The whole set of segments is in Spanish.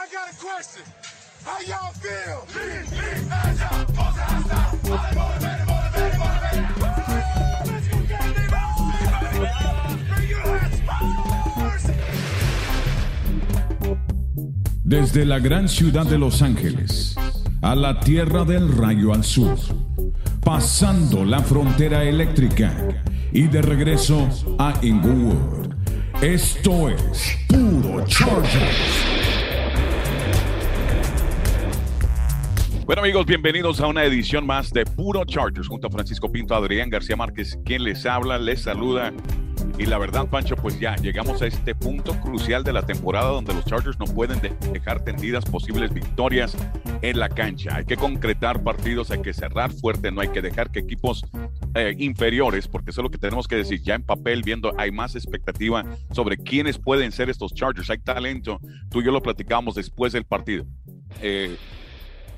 I got a question. How y'all feel? Desde la gran ciudad de Los Ángeles a la tierra del rayo al sur, pasando la frontera eléctrica y de regreso a Inglewood. Esto es Puro Chargers. Bueno amigos, bienvenidos a una edición más de Puro Chargers junto a Francisco Pinto, Adrián García Márquez, quien les habla, les saluda. Y la verdad, Pancho, pues ya llegamos a este punto crucial de la temporada donde los Chargers no pueden de- dejar tendidas posibles victorias en la cancha. Hay que concretar partidos, hay que cerrar fuerte, no hay que dejar que equipos eh, inferiores, porque eso es lo que tenemos que decir ya en papel, viendo, hay más expectativa sobre quiénes pueden ser estos Chargers. Hay talento, tú y yo lo platicábamos después del partido. Eh,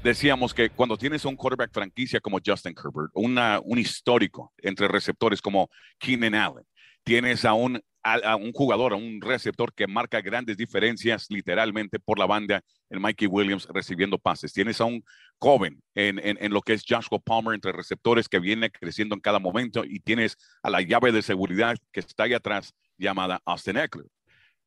decíamos que cuando tienes un quarterback franquicia como Justin Herbert, una, un histórico entre receptores como Keenan Allen, tienes a un, a, un jugador, a un receptor que marca grandes diferencias literalmente por la banda, el Mikey Williams recibiendo pases. Tienes a un joven en, en, en, lo que es Joshua Palmer entre receptores que viene creciendo en cada momento y tienes a la llave de seguridad que está ahí atrás llamada Austin Eckler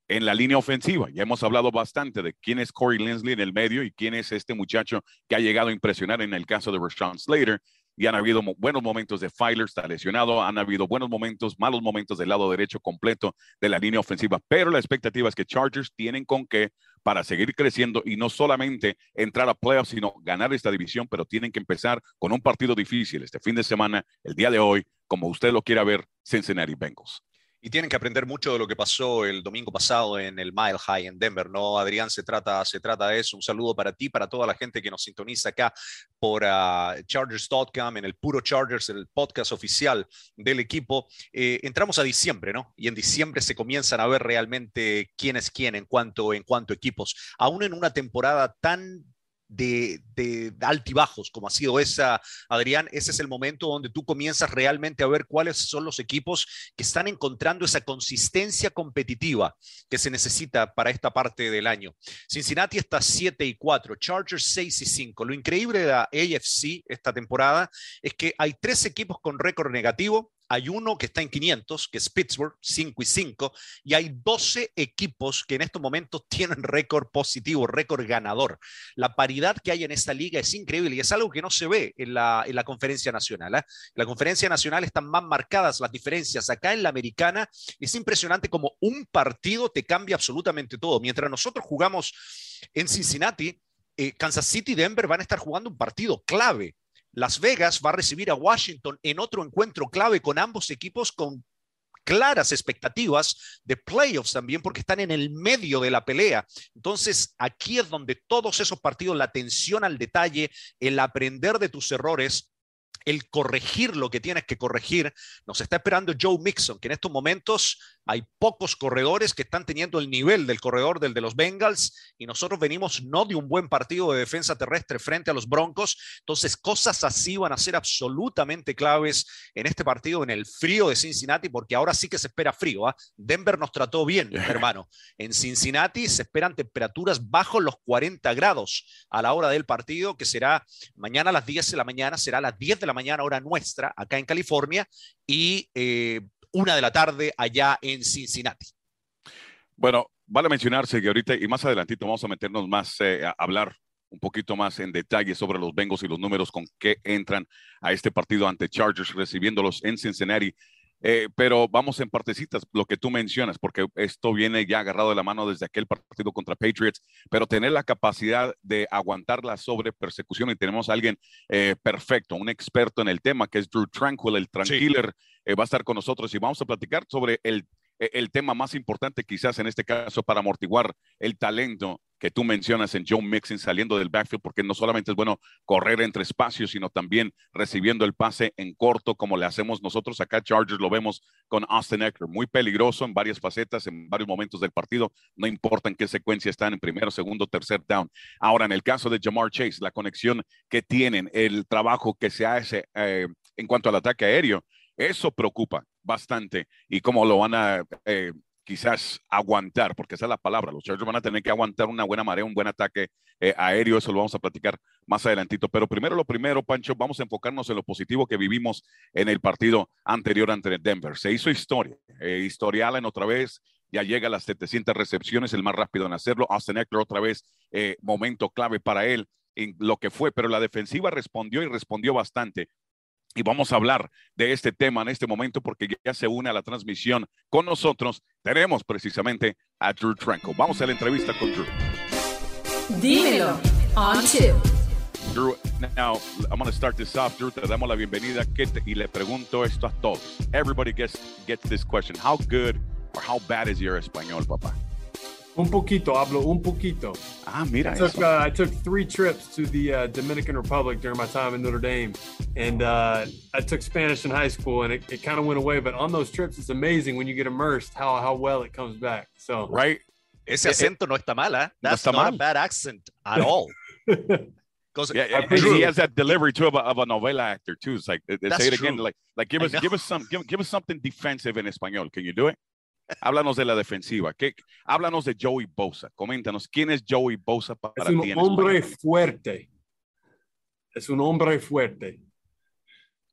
en la línea ofensiva. Ya hemos hablado bastante de quién es Corey Linsley en el medio y quién es este muchacho que ha llegado a impresionar en el caso de Rashawn Slater. Y han habido buenos momentos de Filer, está lesionado, han habido buenos momentos, malos momentos del lado derecho completo de la línea ofensiva, pero la expectativa es que Chargers tienen con qué para seguir creciendo y no solamente entrar a playoffs, sino ganar esta división, pero tienen que empezar con un partido difícil este fin de semana, el día de hoy, como usted lo quiera ver, Cincinnati Bengals y tienen que aprender mucho de lo que pasó el domingo pasado en el Mile High en Denver, ¿no? Adrián, se trata, se trata de eso. Un saludo para ti, para toda la gente que nos sintoniza acá por uh, Chargers.com, en el Puro Chargers, el podcast oficial del equipo. Eh, entramos a diciembre, ¿no? Y en diciembre se comienzan a ver realmente quién es quién en cuanto, en cuanto equipos. Aún en una temporada tan de, altibajos como ha sido esa, Adrián, ese es el momento donde tú comienzas realmente a ver cuáles son los equipos que están encontrando esa consistencia competitiva que se necesita para esta parte del año. Cincinnati está 7 y 4, Chargers 6 y 5. Lo increíble de la AFC esta temporada es que hay tres equipos con récord negativo, hay uno que está en 500, que es Pittsburgh, 5 y 5, y hay 12 equipos que en estos momentos tienen récord positivo, récord ganador. La paridad que hay en esta liga es increíble y es algo que no se ve en la, en la conferencia nacional. ¿eh? En la conferencia nacional están más marcadas las diferencias. Acá en la americana es impresionante como un partido te cambia absolutamente todo. Mientras nosotros jugamos en Cincinnati, eh, Kansas City y Denver van a estar jugando un partido clave. Las Vegas va a recibir a Washington en otro encuentro clave con ambos equipos con claras expectativas de playoffs también porque están en el medio de la pelea. Entonces, aquí es donde todos esos partidos, la atención al detalle, el aprender de tus errores, el corregir lo que tienes que corregir. Nos está esperando Joe Mixon, que en estos momentos hay pocos corredores que están teniendo el nivel del corredor del de los Bengals y nosotros venimos no de un buen partido de defensa terrestre frente a los Broncos. Entonces, cosas así van a ser absolutamente claves en este partido en el frío de Cincinnati, porque ahora sí que se espera frío. ¿eh? Denver nos trató bien, hermano. En Cincinnati se esperan temperaturas bajo los 40 grados a la hora del partido, que será mañana a las 10 de la mañana, será a las 10 de la mañana hora nuestra acá en California y eh, una de la tarde allá en Cincinnati. Bueno, vale mencionarse que ahorita y más adelantito vamos a meternos más eh, a hablar un poquito más en detalle sobre los Bengals y los números con que entran a este partido ante Chargers recibiéndolos en Cincinnati. Eh, pero vamos en partecitas, lo que tú mencionas, porque esto viene ya agarrado de la mano desde aquel partido contra Patriots, pero tener la capacidad de aguantar la sobrepersecución y tenemos a alguien eh, perfecto, un experto en el tema, que es Drew Tranquil, el tranquiler, sí. eh, va a estar con nosotros y vamos a platicar sobre el, el tema más importante quizás en este caso para amortiguar el talento que tú mencionas en Joe Mixon saliendo del backfield, porque no solamente es bueno correr entre espacios, sino también recibiendo el pase en corto, como le hacemos nosotros acá. Chargers lo vemos con Austin Eckler, muy peligroso en varias facetas, en varios momentos del partido, no importa en qué secuencia están, en primero, segundo, tercer down. Ahora, en el caso de Jamar Chase, la conexión que tienen, el trabajo que se hace eh, en cuanto al ataque aéreo, eso preocupa bastante y cómo lo van a eh, quizás aguantar, porque esa es la palabra. Los Chargers van a tener que aguantar una buena marea, un buen ataque eh, aéreo. Eso lo vamos a platicar más adelantito. Pero primero, lo primero, Pancho, vamos a enfocarnos en lo positivo que vivimos en el partido anterior ante Denver. Se hizo historia. Eh, historial en otra vez. Ya llega a las 700 recepciones, el más rápido en hacerlo. Austin Eckler otra vez, eh, momento clave para él en lo que fue, pero la defensiva respondió y respondió bastante. Y vamos a hablar de este tema en este momento porque ya se une a la transmisión con nosotros. Tenemos precisamente a Drew Tranquil. Vamos a la entrevista con Drew. Dímelo on two. Drew, now I'm going to start this off. Drew, te damos la bienvenida y le pregunto esto a todos. Everybody gets, gets this question. How good or how bad is your español, papá? Un poquito, hablo un poquito. Ah, mira. I took, uh, I took three trips to the uh, Dominican Republic during my time in Notre Dame. And uh, I took Spanish in high school and it, it kind of went away. But on those trips, it's amazing when you get immersed how, how well it comes back. So, right. Ese acento no está mal, ¿eh? That's no not mal. a bad accent at all. Because yeah, he has that delivery too of a, of a novela actor too. It's like they say it true. again, like like give us give us some give, give us something defensive in español. Can you do it? Háblanos de la defensiva. ¿Qué, háblanos de Joey Bosa. Coméntanos, ¿quién es Joey Bosa para es un ti hombre fuerte. Es un hombre fuerte.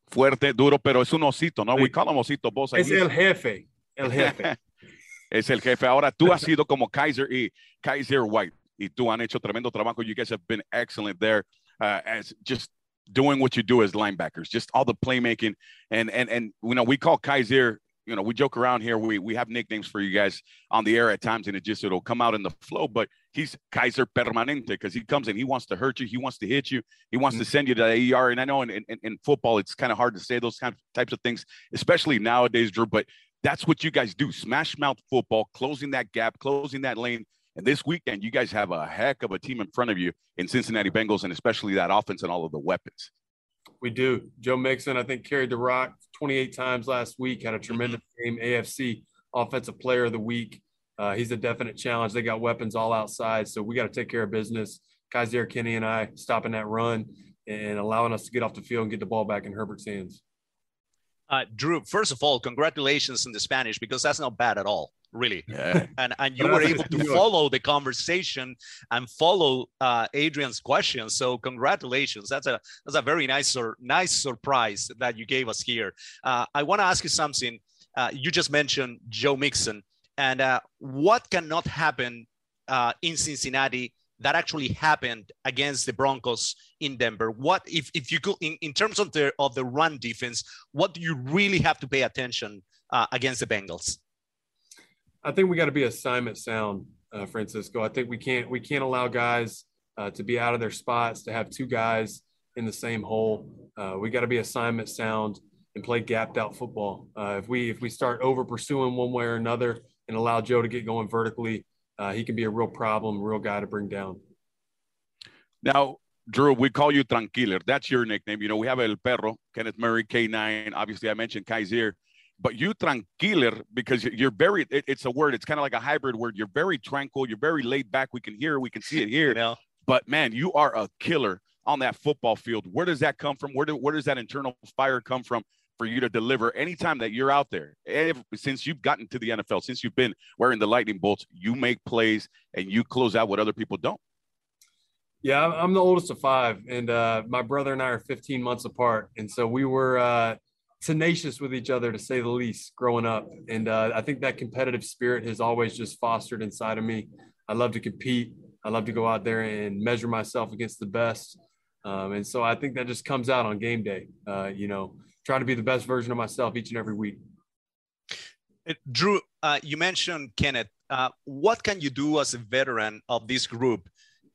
Fuerte, duro, pero es un osito, ¿no? Sí. We call him osito Bosa. Es el jefe, el jefe. es el jefe. Ahora, tú has sido como Kaiser y Kaiser White. Y tú han hecho tremendo trabajo. You guys have been excellent there uh, as just doing what you do as linebackers, just all the playmaking. And, and, and, you know, we call Kaiser you know, we joke around here. We we have nicknames for you guys on the air at times, and it just it'll come out in the flow. But he's Kaiser Permanente because he comes in, he wants to hurt you, he wants to hit you, he wants mm-hmm. to send you to the ER. And I know in, in, in football, it's kind of hard to say those kind of types of things, especially nowadays, Drew. But that's what you guys do: smash mouth football, closing that gap, closing that lane. And this weekend, you guys have a heck of a team in front of you in Cincinnati Bengals, and especially that offense and all of the weapons. We do. Joe Mixon, I think, carried the rock 28 times last week, had a tremendous game, AFC Offensive Player of the Week. Uh, he's a definite challenge. They got weapons all outside, so we got to take care of business. Kaiser Kenny and I stopping that run and allowing us to get off the field and get the ball back in Herbert's hands. Uh, Drew, first of all, congratulations in the Spanish because that's not bad at all really. Yeah. And and you were able to follow the conversation and follow uh, Adrian's questions. So congratulations. That's a that's a very nice or nice surprise that you gave us here. Uh, I want to ask you something. Uh, you just mentioned Joe Mixon, and uh, what cannot happen uh, in Cincinnati that actually happened against the Broncos in Denver? What if, if you go in, in terms of the of the run defense, what do you really have to pay attention uh, against the Bengals? I think we got to be assignment sound, uh, Francisco. I think we can't we can't allow guys uh, to be out of their spots to have two guys in the same hole. Uh, we got to be assignment sound and play gapped out football. Uh, if we if we start over pursuing one way or another and allow Joe to get going vertically, uh, he can be a real problem, real guy to bring down. Now, Drew, we call you Tranquiler. That's your nickname. You know, we have El Perro, Kenneth Murray, K9. Obviously, I mentioned Kaiser but you tranquiler because you're very it, it's a word it's kind of like a hybrid word you're very tranquil you're very laid back we can hear we can see it here you know? but man you are a killer on that football field where does that come from where, do, where does that internal fire come from for you to deliver anytime that you're out there. Ever, since you've gotten to the nfl since you've been wearing the lightning bolts you make plays and you close out what other people don't. Yeah i'm the oldest of five and uh, my brother and i are 15 months apart. And so we were uh, tenacious with each other to say the least growing up. And uh, i think that competitive spirit has always just fostered inside of me. I love to compete. I love to go out there and measure myself against the best. Um, and so i think that just comes out on game day uh, you know trying to be the best version of myself each and every week. Uh, drew uh, you mentioned kenneth. Uh, what can you do as a veteran of this group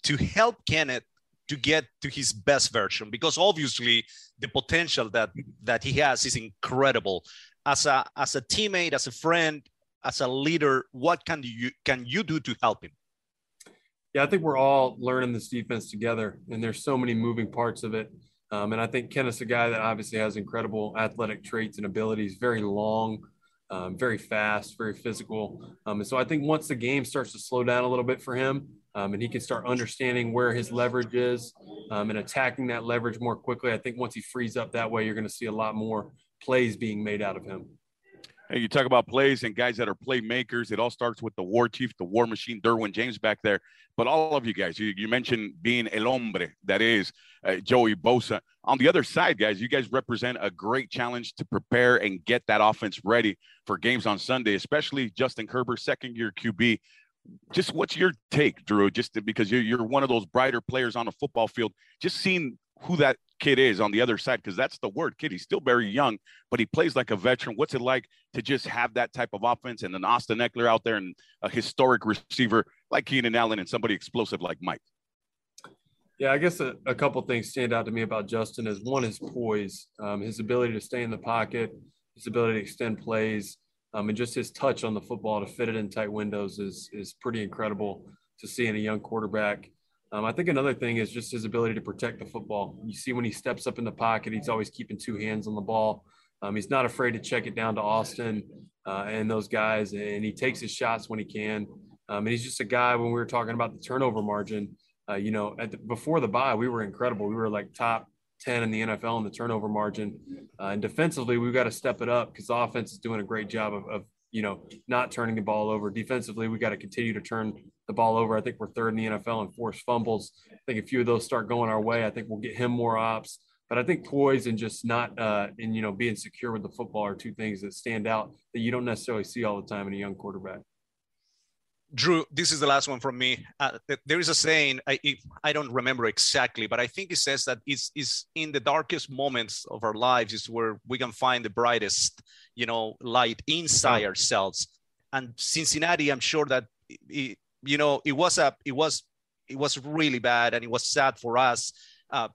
to help kenneth to get to his best version? Because obviously the potential that that he has is incredible. As a as a teammate as a friend as a leader what can you can you do to help him? Yeah i think we're all learning this defense together and there's so many moving parts of it um, and i think ken is a guy that obviously has incredible athletic traits and abilities very long um, very fast very physical um, and so i think once the game starts to slow down a little bit for him um, and he can start understanding where his leverage is um, and attacking that leverage more quickly. I think once he frees up that way, you're going to see a lot more plays being made out of him. Hey, you talk about plays and guys that are playmakers. It all starts with the war chief, the war machine, Derwin James back there. But all of you guys, you, you mentioned being el hombre, that is uh, Joey Bosa. On the other side, guys, you guys represent a great challenge to prepare and get that offense ready for games on Sunday, especially Justin Kerber, second year QB. Just what's your take, Drew? Just because you're, you're one of those brighter players on the football field, just seeing who that kid is on the other side because that's the word kid. He's still very young, but he plays like a veteran. What's it like to just have that type of offense and an Austin Ekeler out there and a historic receiver like Keenan Allen and somebody explosive like Mike? Yeah, I guess a, a couple things stand out to me about Justin is one is poise, um, his ability to stay in the pocket, his ability to extend plays, um, and just his touch on the football to fit it in tight windows is is pretty incredible to see in a young quarterback. Um, I think another thing is just his ability to protect the football. You see when he steps up in the pocket, he's always keeping two hands on the ball. Um, he's not afraid to check it down to Austin uh, and those guys, and he takes his shots when he can. Um, and he's just a guy. When we were talking about the turnover margin, uh, you know, at the, before the bye, we were incredible. We were like top ten in the NFL in the turnover margin, uh, and defensively, we've got to step it up because the offense is doing a great job of, of you know not turning the ball over. Defensively, we've got to continue to turn the ball over. I think we're third in the NFL in forced fumbles. I think a few of those start going our way. I think we'll get him more ops. But I think poise and just not uh, and you know being secure with the football are two things that stand out that you don't necessarily see all the time in a young quarterback. Drew, this is the last one from me. Uh, there is a saying I I don't remember exactly, but I think it says that it's is in the darkest moments of our lives is where we can find the brightest, you know, light inside oh. ourselves. And Cincinnati, I'm sure that it, you know, it was a, it was, it was really bad, and it was sad for us uh,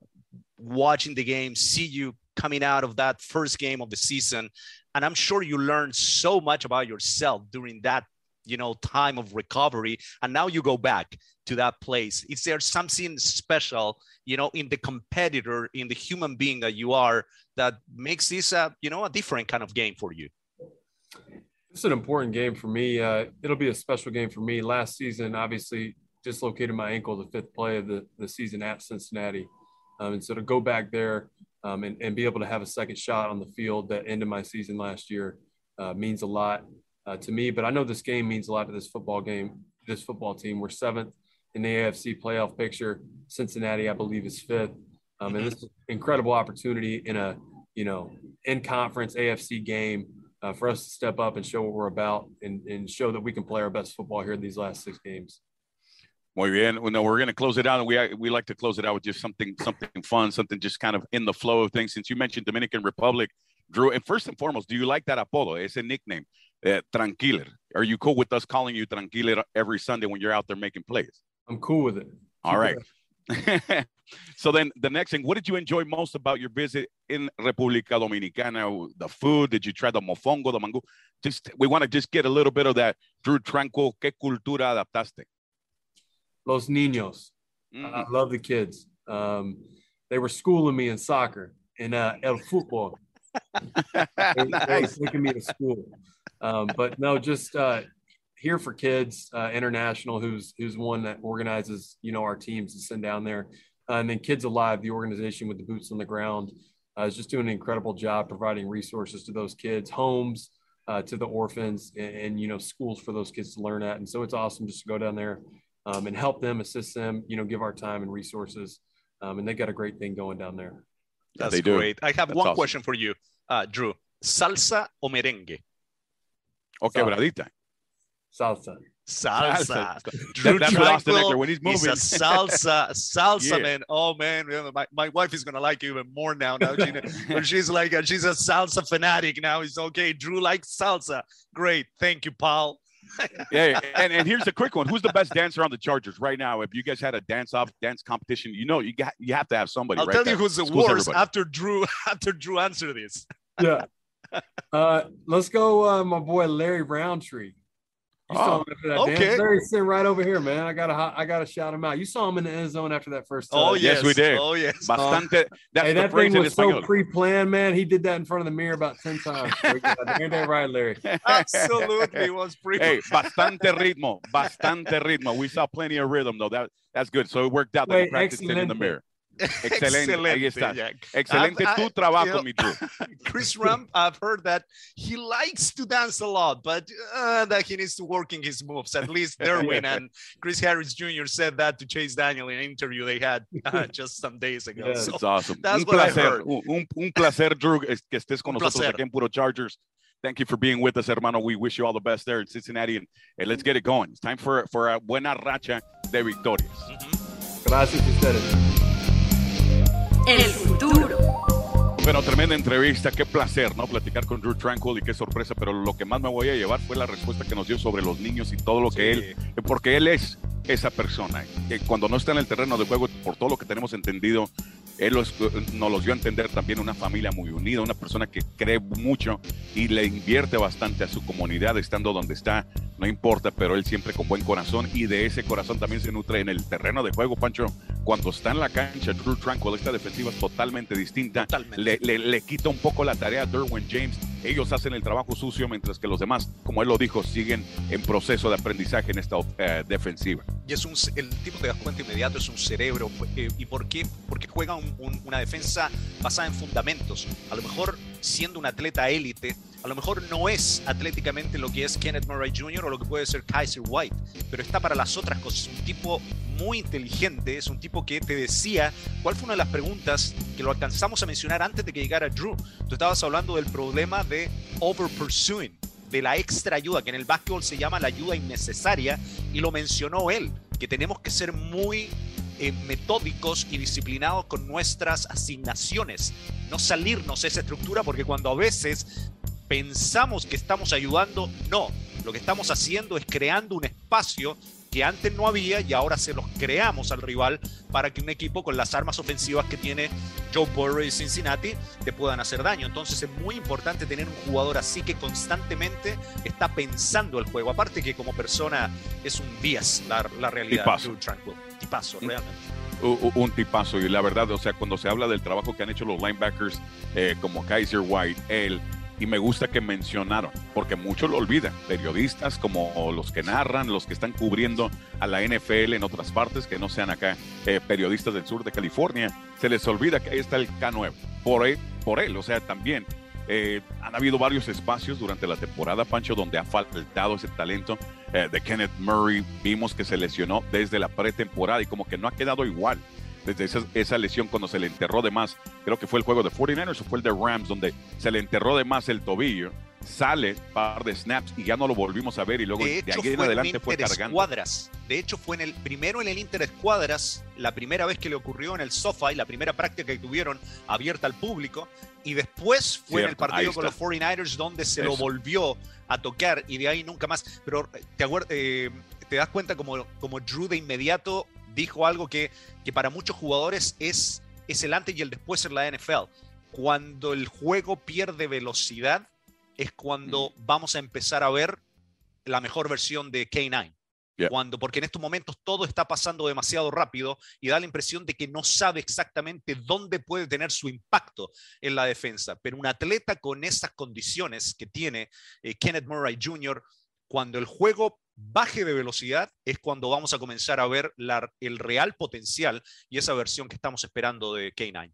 watching the game, see you coming out of that first game of the season, and I'm sure you learned so much about yourself during that, you know, time of recovery, and now you go back to that place. Is there something special, you know, in the competitor, in the human being that you are, that makes this a, you know, a different kind of game for you? It's an important game for me. Uh, it'll be a special game for me. Last season, obviously, dislocated my ankle the fifth play of the, the season at Cincinnati. Um, and so to go back there um, and, and be able to have a second shot on the field that ended my season last year uh, means a lot uh, to me. But I know this game means a lot to this football game, this football team. We're seventh in the AFC playoff picture. Cincinnati, I believe, is fifth. Um, and this is incredible opportunity in a, you know, in conference AFC game uh, for us to step up and show what we're about and, and show that we can play our best football here in these last six games. Muy bien. Well, no, we're going to close it out, and we we like to close it out with just something something fun, something just kind of in the flow of things. Since you mentioned Dominican Republic, Drew, and first and foremost, do you like that apodo? It's a nickname, uh, Tranquiler. Are you cool with us calling you Tranquiler every Sunday when you're out there making plays? I'm cool with it. All right. so then the next thing, what did you enjoy most about your visit in República Dominicana? The food? Did you try the mofongo, the mango? Just we want to just get a little bit of that. Drew Tranquil, ¿qué cultura adaptaste? Los niños. Mm-hmm. I love the kids. Um, they were schooling me in soccer in uh, el fútbol. they, nice. they were taking me to school. Um, but no, just uh, here for kids uh, international who's who's one that organizes you know our teams to send down there. Uh, and then kids alive the organization with the boots on the ground uh, is just doing an incredible job providing resources to those kids homes uh, to the orphans and, and, you know schools for those kids to learn at. And so it's awesome just to go down there um, and help them assist them you know give our time and resources. Um, and they got a great thing going down there. That's great. I have That's one awesome. question for you uh, drew. Salsa or merengue okay quebradita salsa. Salsa. Drew that's what Austin Ekeler when he's moving. a salsa, salsa yeah. man. Oh man, my, my wife is gonna like you even more now. Now she, when she's like a, she's a salsa fanatic now. It's okay. Drew likes salsa. Great, thank you, Paul. yeah, and, and here's the quick one. Who's the best dancer on the Chargers right now? If you guys had a dance off dance competition, you know you got you have to have somebody. I'll right tell there. you who's the Schools worst everybody. after Drew after Drew answer this. Yeah. Uh, let's go, uh, my boy Larry Rountree. You oh, saw him after that okay. dance. Larry's sitting right over here, man. I gotta I gotta shout him out. You saw him in the end zone after that first. Time. Oh yes. yes, we did. Oh yes, bastante. That's hey, that thing was so pre-planned, man. He did that in front of the mirror about ten times. Ain't that right, Larry? Absolutely, was pre. Hey, bastante ritmo, bastante ritmo. We saw plenty of rhythm though. That that's good. So it worked out. That Wait, practiced in the mirror. Excelente, ahí está. Jack. Excelente I've- tu trabajo, you know, mi Drew. Chris Rump, I've heard that he likes to dance a lot, but uh, that he needs to work in his moves. At least Derwin and Chris Harris Jr. said that to Chase Daniel in an interview they had uh, just some days ago. Yeah. So It's awesome. that's un what I heard. un, un- un placer, Drew, que estés con Un nosotros placer. aquí en Puro Chargers. Thank you for being with us, hermano. We wish you all the best there in Cincinnati, and, and let's get it going. It's time for, for a buena racha de victorias. Gracias a ustedes. El futuro. Bueno, tremenda entrevista, qué placer, ¿no? Platicar con Drew Tranquil y qué sorpresa, pero lo que más me voy a llevar fue la respuesta que nos dio sobre los niños y todo lo que él, porque él es esa persona, que cuando no está en el terreno de juego, por todo lo que tenemos entendido, él los- nos los dio a entender también una familia muy unida, una persona que cree mucho y le invierte bastante a su comunidad, estando donde está, no importa, pero él siempre con buen corazón y de ese corazón también se nutre en el terreno de juego, Pancho. Cuando está en la cancha, Drew Tranquil, esta defensiva es totalmente distinta Totalmente. le, le- le quita un poco la tarea a Derwin James. Ellos hacen el trabajo sucio, mientras que los demás, como él lo dijo, siguen en proceso de aprendizaje en esta eh, defensiva. y es un, el tipo te das cuenta inmediato es un cerebro eh, y por qué porque juega un- un- una defensa basada en fundamentos a lo mejor siendo un atleta élite a lo mejor no es atléticamente lo que es Kenneth Murray Jr. o lo que puede ser Kaiser White pero está para las otras cosas un tipo muy inteligente es un tipo que te decía cuál fue una de las preguntas que lo alcanzamos a mencionar antes de que llegara Drew tú estabas hablando del problema de over pursuing de la extra ayuda, que en el básquetbol se llama la ayuda innecesaria, y lo mencionó él, que tenemos que ser muy eh, metódicos y disciplinados con nuestras asignaciones, no salirnos de esa estructura, porque cuando a veces pensamos que estamos ayudando, no, lo que estamos haciendo es creando un espacio que antes no había y ahora se los creamos al rival para que un equipo con las armas ofensivas que tiene Joe Burrow y Cincinnati te puedan hacer daño. Entonces es muy importante tener un jugador así que constantemente está pensando el juego. Aparte que como persona es un 10 la, la realidad. Tipazo. Tipazo, realmente. U- u- Un tipazo, y la verdad, o sea, cuando se habla del trabajo que han hecho los linebackers eh, como Kaiser White, él, y me gusta que mencionaron, porque muchos lo olvidan, periodistas como los que narran, los que están cubriendo a la NFL en otras partes, que no sean acá eh, periodistas del sur de California, se les olvida que ahí está el K9, por él, por él o sea, también. eh, han habido varios espacios durante la temporada, Pancho, donde ha faltado ese talento eh, de Kenneth Murray. Vimos que se lesionó desde la pretemporada y como que no ha quedado igual desde esa, esa lesión cuando se le enterró de más. Creo que fue el juego de 49ers o fue el de Rams donde se le enterró de más el tobillo. Sale par de snaps y ya no lo volvimos a ver y luego De ahí en adelante fue cargando. Interescuadras. De hecho, fue en el primero en el Interescuadras, la primera vez que le ocurrió en el SoFi, la primera práctica que tuvieron abierta al público, y después fue en el partido con los está. 49ers donde se lo volvió a tocar y de ahí nunca más. Pero te, acuer- eh, te das cuenta como, como Drew de inmediato dijo algo que, que para muchos jugadores es, es el antes y el después en la NFL. Cuando el juego pierde velocidad es cuando vamos a empezar a ver la mejor versión de K9. Yeah. Cuando, porque en estos momentos todo está pasando demasiado rápido y da la impresión de que no sabe exactamente dónde puede tener su impacto en la defensa. Pero un atleta con esas condiciones que tiene eh, Kenneth Murray Jr., cuando el juego baje de velocidad, es cuando vamos a comenzar a ver la- el real potencial y esa versión que estamos esperando de K9.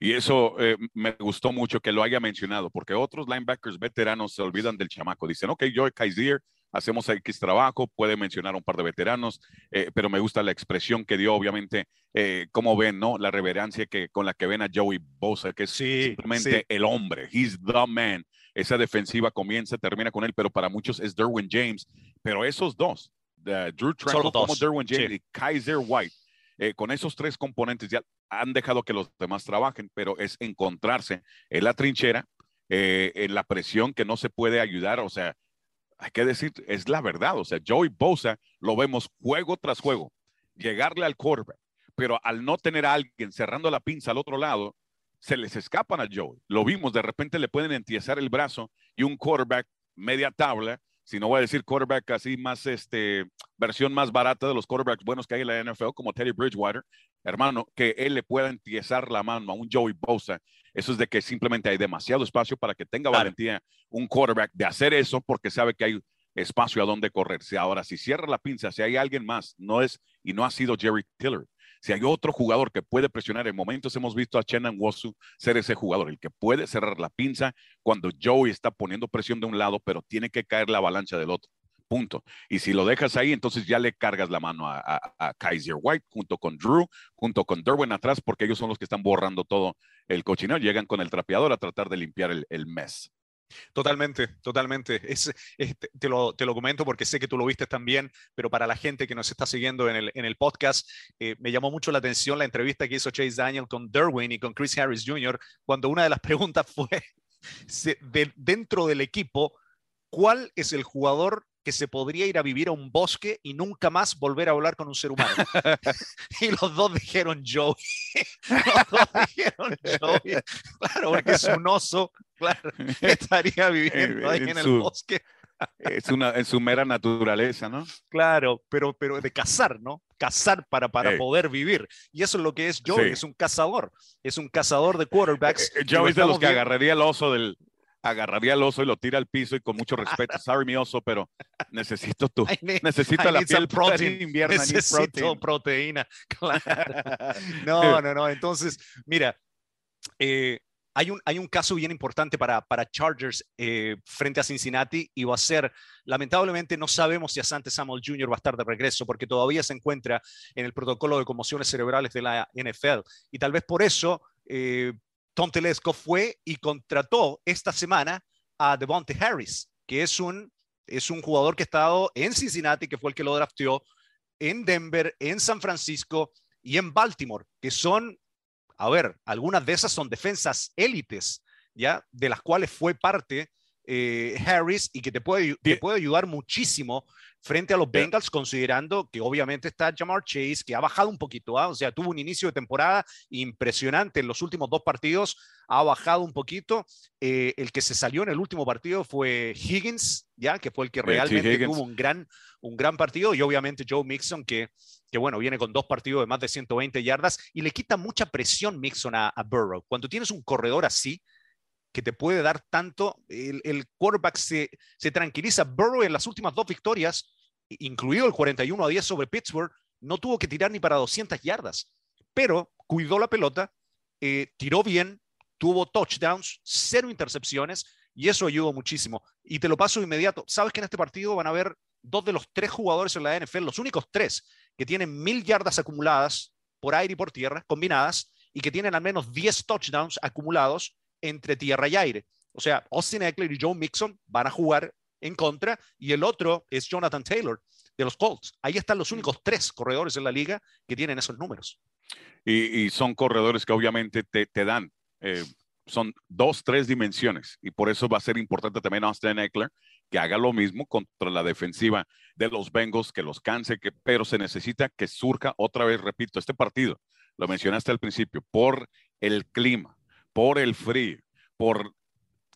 Y eso eh, me gustó mucho que lo haya mencionado, porque otros linebackers veteranos se olvidan del chamaco. Dicen, ok, yo Kaiser, hacemos X trabajo, puede mencionar a un par de veteranos, eh, pero me gusta la expresión que dio, obviamente, eh, cómo ven, ¿no? La reverencia que, con la que ven a Joey Bosa, que es Sí, simplemente sí. el hombre. He's the man. Esa defensiva comienza, termina con él, pero para muchos es Derwin James. Pero esos dos, Drew Tranquil como Derwin James sí. y Kaiser White, eh, con esos tres componentes ya han dejado que los demás trabajen, pero es encontrarse en la trinchera, eh, en la presión que no se puede ayudar, o sea, hay que decir, es la verdad, o sea, Joey Bosa lo vemos juego tras juego, llegarle al quarterback, pero al no tener a alguien cerrando la pinza al otro lado, se les escapan a Joey. Lo vimos, de repente le pueden entiesar el brazo y un quarterback media tabla, si no voy a decir quarterback así más, este, versión más barata de los quarterbacks buenos que hay en la NFL, como Teddy Bridgewater, hermano, que él le pueda entiesar la mano a un Joey Bosa, eso es de que simplemente hay demasiado espacio para que tenga Claro. valentía un quarterback de hacer eso porque sabe que hay espacio a donde correr. Si ahora, si cierra la pinza, si hay alguien más, no es, y no ha sido Jerry Tiller. Si hay otro jugador que puede presionar, en momentos hemos visto a Chenan Wosu ser ese jugador, el que puede cerrar la pinza cuando Joey está poniendo presión de un lado, pero tiene que caer la avalancha del otro. Punto. Y si lo dejas ahí, entonces ya le cargas la mano a, Kaiser White junto con Drew, junto con Derwin atrás, porque ellos son los que están borrando todo el cochinero. Llegan con el trapeador a tratar de limpiar el, el mes. Totalmente, totalmente. Es, te, lo, te, lo, comento porque sé que tú lo viste también, pero para la gente que nos está siguiendo en el, en el podcast, eh, me llamó mucho la atención la entrevista que hizo Chase Daniel con Derwin y con Chris Harris Jr., cuando una de las preguntas fue, de, dentro del equipo, ¿cuál es el jugador que se podría ir a vivir a un bosque y nunca más volver a hablar con un ser humano. y los dos dijeron Joey. los dos dijeron Joey. Claro, porque es un oso, claro, estaría viviendo ahí en, el bosque. es una, en su mera naturaleza, ¿no? Claro, pero, pero de cazar, ¿no? Cazar para, para poder vivir. Y eso es lo que es Joey, es un cazador. Es un cazador de quarterbacks. Eh, Joey es de los que agarraría el oso del, agarraría al oso y lo tira al piso y con mucho respeto, sorry mi oso, pero necesito tú, necesito la piel protein, invierno, necesito proteína, No, no, no, entonces, mira, eh, hay un, hay un caso bien importante para, para Chargers eh, frente a Cincinnati y va a ser, lamentablemente no sabemos si Asante Samuel Jr. va a estar de regreso porque todavía se encuentra en el protocolo de conmociones cerebrales de la NFL y tal vez por eso eh, Tom Telesco fue y contrató esta semana a Devonte Harris, que es un, es un jugador que ha estado en Cincinnati, que fue el que lo drafteó, en Denver, en San Francisco y en Baltimore, que son, a ver, algunas de esas son defensas élites, ¿ya? De las cuales fue parte eh, Harris y que te puede, te puede ayudar muchísimo frente a los Bengals, considerando que obviamente está Jamar Chase, que ha bajado un poquito, ¿ah? o sea, tuvo un inicio de temporada impresionante en los últimos dos partidos, ha bajado un poquito. Eh, el que se salió en el último partido fue Higgins, ya que fue el que realmente tuvo un gran, un gran partido, y obviamente Joe Mixon, que, que bueno, viene con dos partidos de más de 120 yardas y le quita mucha presión Mixon a, a Burrow. Cuando tienes un corredor así, que te puede dar tanto, el, el quarterback se, se, tranquiliza. Burrow en las últimas dos victorias incluido el 41 a 10 sobre Pittsburgh, no tuvo que tirar ni para 200 yardas, pero cuidó la pelota, eh, tiró bien, tuvo touchdowns, cero intercepciones y eso ayudó muchísimo. Y te lo paso inmediato. Sabes que en este partido van a haber dos de los tres jugadores en la NFL, los únicos tres que tienen mil yardas acumuladas por aire y por tierra, combinadas, y que tienen al menos 10 touchdowns acumulados entre tierra y aire. O sea, Austin Eckler y Joe Mixon van a jugar en contra y el otro es Jonathan Taylor de los Colts. Ahí están los únicos tres corredores en la liga que tienen esos números. Y, son corredores que obviamente te, dan, eh, son dos, tres dimensiones y por eso va a ser importante también Austin Eckler que haga lo mismo contra la defensiva de los Bengals, que los canse, que, pero se necesita que surja otra vez, repito, este partido, lo mencionaste al principio, por el clima, por el frío, por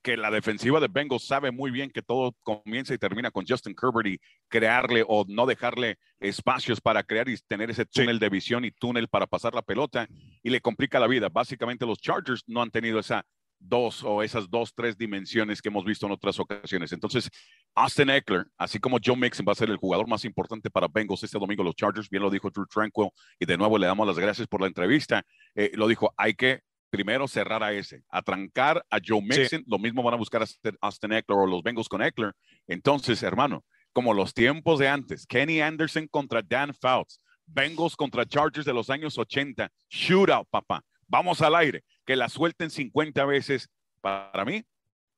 que la defensiva de Bengals sabe muy bien que todo comienza y termina con Justin Herbert y crearle o no dejarle espacios para crear y tener ese túnel de visión y túnel para pasar la pelota y le complica la vida. Básicamente los Chargers no han tenido esa dos o esas dos, tres dimensiones que hemos visto en otras ocasiones. Entonces, Austin Eckler, así como Joe Mixon va a ser el jugador más importante para Bengals este domingo, los Chargers, bien lo dijo Drew Tranquil, y de nuevo le damos las gracias por la entrevista. Eh, lo dijo, hay que primero cerrar a ese, atrancar a Joe Mixon, lo mismo van a buscar a Austin Eckler o los Bengals con Eckler. Entonces, hermano, como los tiempos de antes, Kenny Anderson contra Dan Fouts, Bengals contra Chargers de los años 80, shootout, papá. Vamos al aire, que la suelten 50 veces. Para mí,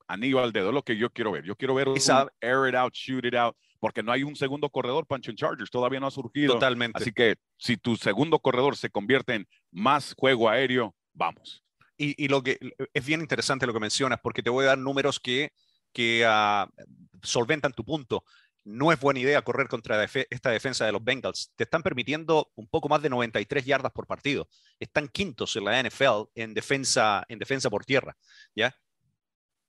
anillo al dedo, es lo que yo quiero ver. Yo quiero ver un air it out, shoot it out, porque no hay un segundo corredor, Pancho en Chargers, todavía no ha surgido. Totalmente. Así que si tu segundo corredor se convierte en más juego aéreo, vamos. Y, lo que es bien interesante lo que mencionas, porque te voy a dar números que, que uh, solventan tu punto. No es buena idea correr contra esta defensa de los Bengals. Te están permitiendo un poco más de 93 yardas por partido. Están quintos en la NFL en defensa, en defensa por tierra. ¿ya?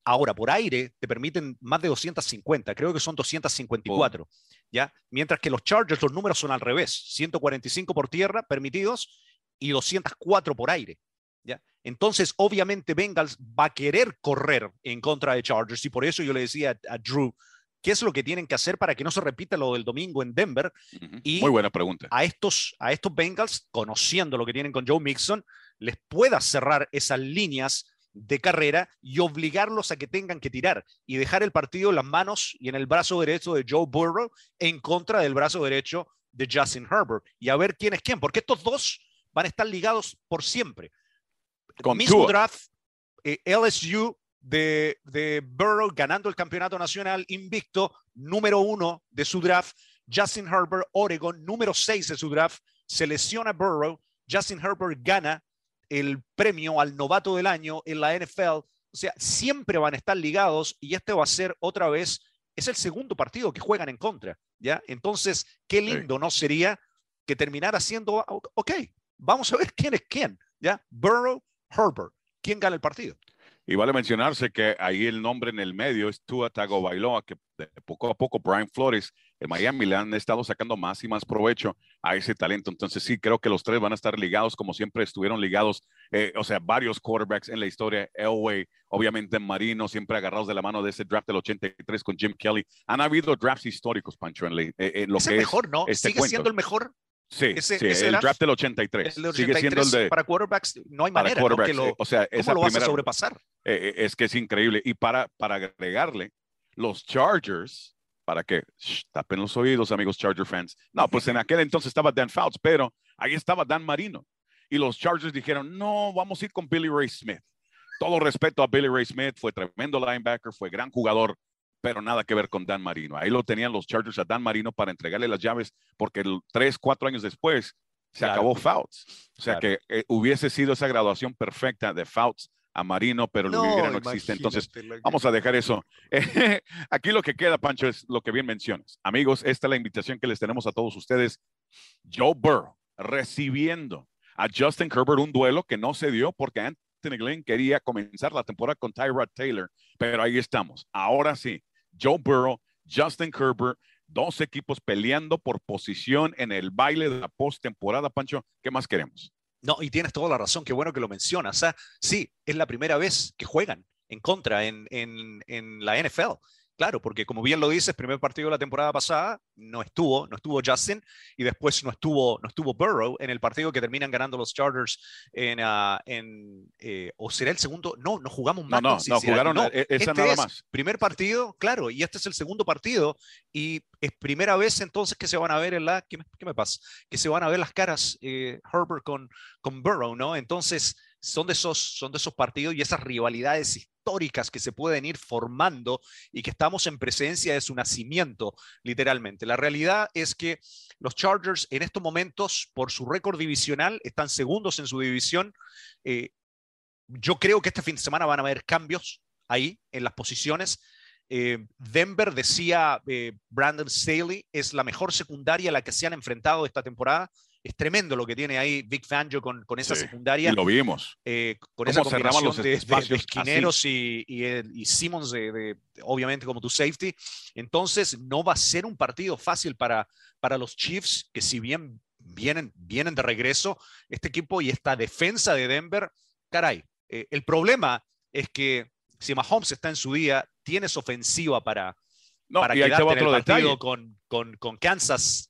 Ahora, por aire, te permiten más de 250, creo que son 254, ¿ya? Mientras que los Chargers, los números son al revés, 145 por tierra permitidos y 204 por aire. Entonces, obviamente, Bengals va a querer correr en contra de Chargers y por eso yo le decía a, Drew, qué es lo que tienen que hacer para que no se repita lo del domingo en Denver. Ujú. Y- Muy buena pregunta. A estos, a estos Bengals, conociendo lo que tienen con Joe Mixon, les pueda cerrar esas líneas de carrera y obligarlos a que tengan que tirar y dejar el partido en las manos y en el brazo derecho de Joe Burrow en contra del brazo derecho de Justin Herbert y a ver quién es quién, porque estos dos van a estar ligados por siempre. Con Mismo Tua. draft, eh, LSU de, de Burrow ganando el campeonato nacional invicto, número uno de su draft. Justin Herbert, Oregon, número seis de su draft, se lesiona Burrow. Justin Herbert gana el premio al novato del año en la NFL. O sea, siempre van a estar ligados y este va a ser otra vez, es el segundo partido que juegan en contra, ¿ya? Entonces, qué lindo no sería que terminara siendo, "Ah, ok, vamos a ver quién es quién, ¿ya? Burrow, Herbert, ¿quién gana el partido? Y vale mencionarse que ahí el nombre en el medio es Tua Tagovailoa, que de poco a poco Brian Flores, el Miami le han estado sacando más y más provecho a ese talento. Entonces sí, creo que los tres van a estar ligados como siempre estuvieron ligados, eh, o sea, varios quarterbacks en la historia. Elway, obviamente Marino, siempre agarrados de la mano de ese draft del 83 con Jim Kelly. Han habido drafts históricos, Pancho, en, la- eh, en lo es que el es mejor, ¿no? este Sigue cuento. siendo el mejor. Sí, ese- sí, ese el draft, draft del 83. El de Sigue siendo el 83 de para quarterbacks, no hay manera ¿no? que lo, o sea, ¿cómo esa vas primera, a sobrepasar? eh, eh, es que es increíble. Y para, para agregarle, los Chargers, para que shh, tapen los oídos, amigos Charger fans. No, pues en aquel entonces estaba Dan Fouts, pero ahí estaba Dan Marino. Y los Chargers dijeron, no, vamos a ir con Billy Ray Smith. Todo respeto a Billy Ray Smith, fue tremendo linebacker, fue gran jugador, pero nada que ver con Dan Marino. Ahí lo tenían los Chargers a Dan Marino para entregarle las llaves, porque el- tres, cuatro años después se Claro. acabó Fouts. O sea Claro. que eh, hubiese sido esa graduación perfecta de Fouts a Marino, pero lo hubiera no existe. Entonces, Vamos a dejar eso. Aquí lo que queda, Pancho, es lo que bien mencionas. Amigos, esta es la invitación que les tenemos a todos ustedes. Joe Burrow recibiendo a Justin Herbert un duelo que no se dio porque Anthony Glenn quería comenzar la temporada con Tyrod Taylor, pero ahí estamos. Ahora sí, Joe Burrow, Justin Herbert, dos equipos peleando por posición en el baile de la postemporada, Pancho. ¿Qué más queremos? No, y tienes toda la razón, qué bueno que lo mencionas. Sea, sí, es la primera vez que juegan en contra en, en, en la NFL. Claro, porque como bien lo dices, primer partido de la temporada pasada no estuvo, no estuvo Justin y después no estuvo, no estuvo Burrow en el partido que terminan ganando los Chargers en, en eh, o será el segundo, no, no jugamos No, más. no, no, será- jugaron no, eh, esa este nada es más. Primer partido, claro, y este es el segundo partido y es primera vez entonces que se van a ver en la, ¿qué me, qué me pasa? Que se van a ver las caras eh, Herbert con, con Burrow, ¿no? Entonces son de esos, son de esos partidos y esas rivalidades históricas que se pueden ir formando y que estamos en presencia de su nacimiento, literalmente. La realidad es que los Chargers en estos momentos, por su récord divisional, están segundos en su división. Eh, yo creo que este fin de semana van a haber cambios ahí en las posiciones. Eh, Denver, decía eh, Brandon Staley, es la mejor secundaria a la que se han enfrentado esta temporada. Es tremendo lo que tiene ahí Vic Fangio con, con esa Sí, secundaria. Y lo vimos. eh, con esa combinación los de, de- de esquineros y, y, y Simmons, de, de- obviamente como tu safety. Entonces, no va a ser un partido fácil para, para los Chiefs, que si bien vienen, vienen de regreso, este equipo y esta defensa de Denver, caray, eh, el problema es que si Mahomes está en su día, tienes ofensiva para, No, para y quedarte en el partido con, con, con Kansas.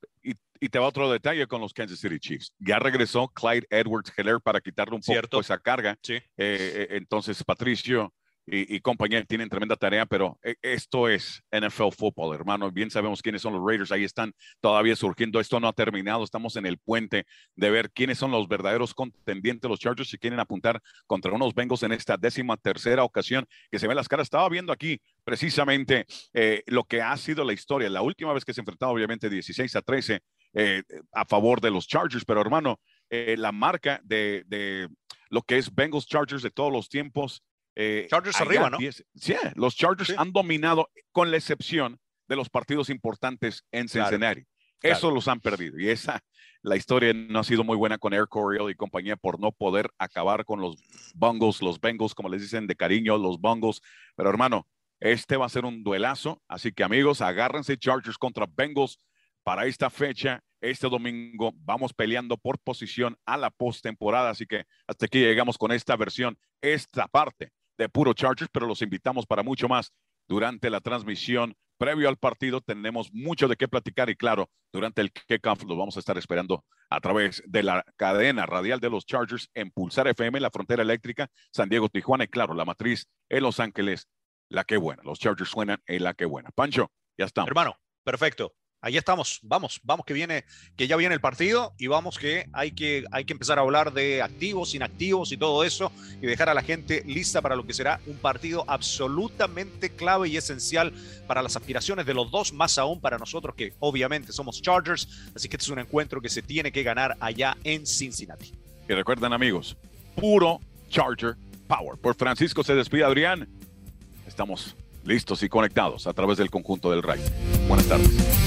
Y, te va otro detalle con los Kansas City Chiefs. Ya regresó Clyde Edwards Heller para quitarle un Cierto. poco esa carga. Sí. Eh, eh, entonces, Patricio y, y compañía tienen tremenda tarea, pero eh, esto es NFL football, hermano. Bien sabemos quiénes son los Raiders. Ahí están todavía surgiendo. Esto no ha terminado. Estamos en el puente de ver quiénes son los verdaderos contendientes. Los Chargers si quieren apuntar contra unos Bengals en esta décima tercera ocasión que se ven las caras. Estaba viendo aquí precisamente eh, lo que ha sido la historia. La última vez que se enfrentaron, obviamente, 16 a 13 eh, a favor de los Chargers, pero hermano, eh, la marca de, de, lo que es Bengals Chargers de todos los tiempos. Eh, Chargers arriba, ¿no? 10 sí, los Chargers Sí. han dominado con la excepción de los partidos importantes en Cincinnati. claro. Eso los han perdido y esa, la historia no ha sido muy buena con Air Coryell y compañía por no poder acabar con los Bungles, los Bengals, como les dicen de cariño, los Bungles. Pero hermano, este va a ser un duelazo, así que amigos, agárrense Chargers contra Bengals para esta fecha. Este domingo vamos peleando por posición a la postemporada, así que hasta aquí llegamos con esta versión, esta parte de puro Chargers, pero los invitamos para mucho más durante la transmisión previo al partido tenemos mucho de qué platicar y claro, durante el kickoff lo vamos a estar esperando a través de la cadena radial de los Chargers en Pulsar FM, la frontera eléctrica, San Diego, Tijuana y claro, la matriz en Los Ángeles, la que buena. Los Chargers suenan en la que buena. Pancho, ya estamos. Hermano, perfecto. Ahí estamos, vamos, vamos que viene, que ya viene el partido y vamos que hay que, hay que empezar a hablar de activos, inactivos y todo eso y dejar a la gente lista para lo que será un partido absolutamente clave y esencial para las aspiraciones de los dos, más aún para nosotros que obviamente somos Chargers, así que este es un encuentro que se tiene que ganar allá en Cincinnati. Y recuerden amigos, puro Charger Power. Por Francisco se despide Adrián. Estamos listos y conectados a través del conjunto del Rayo. Buenas tardes.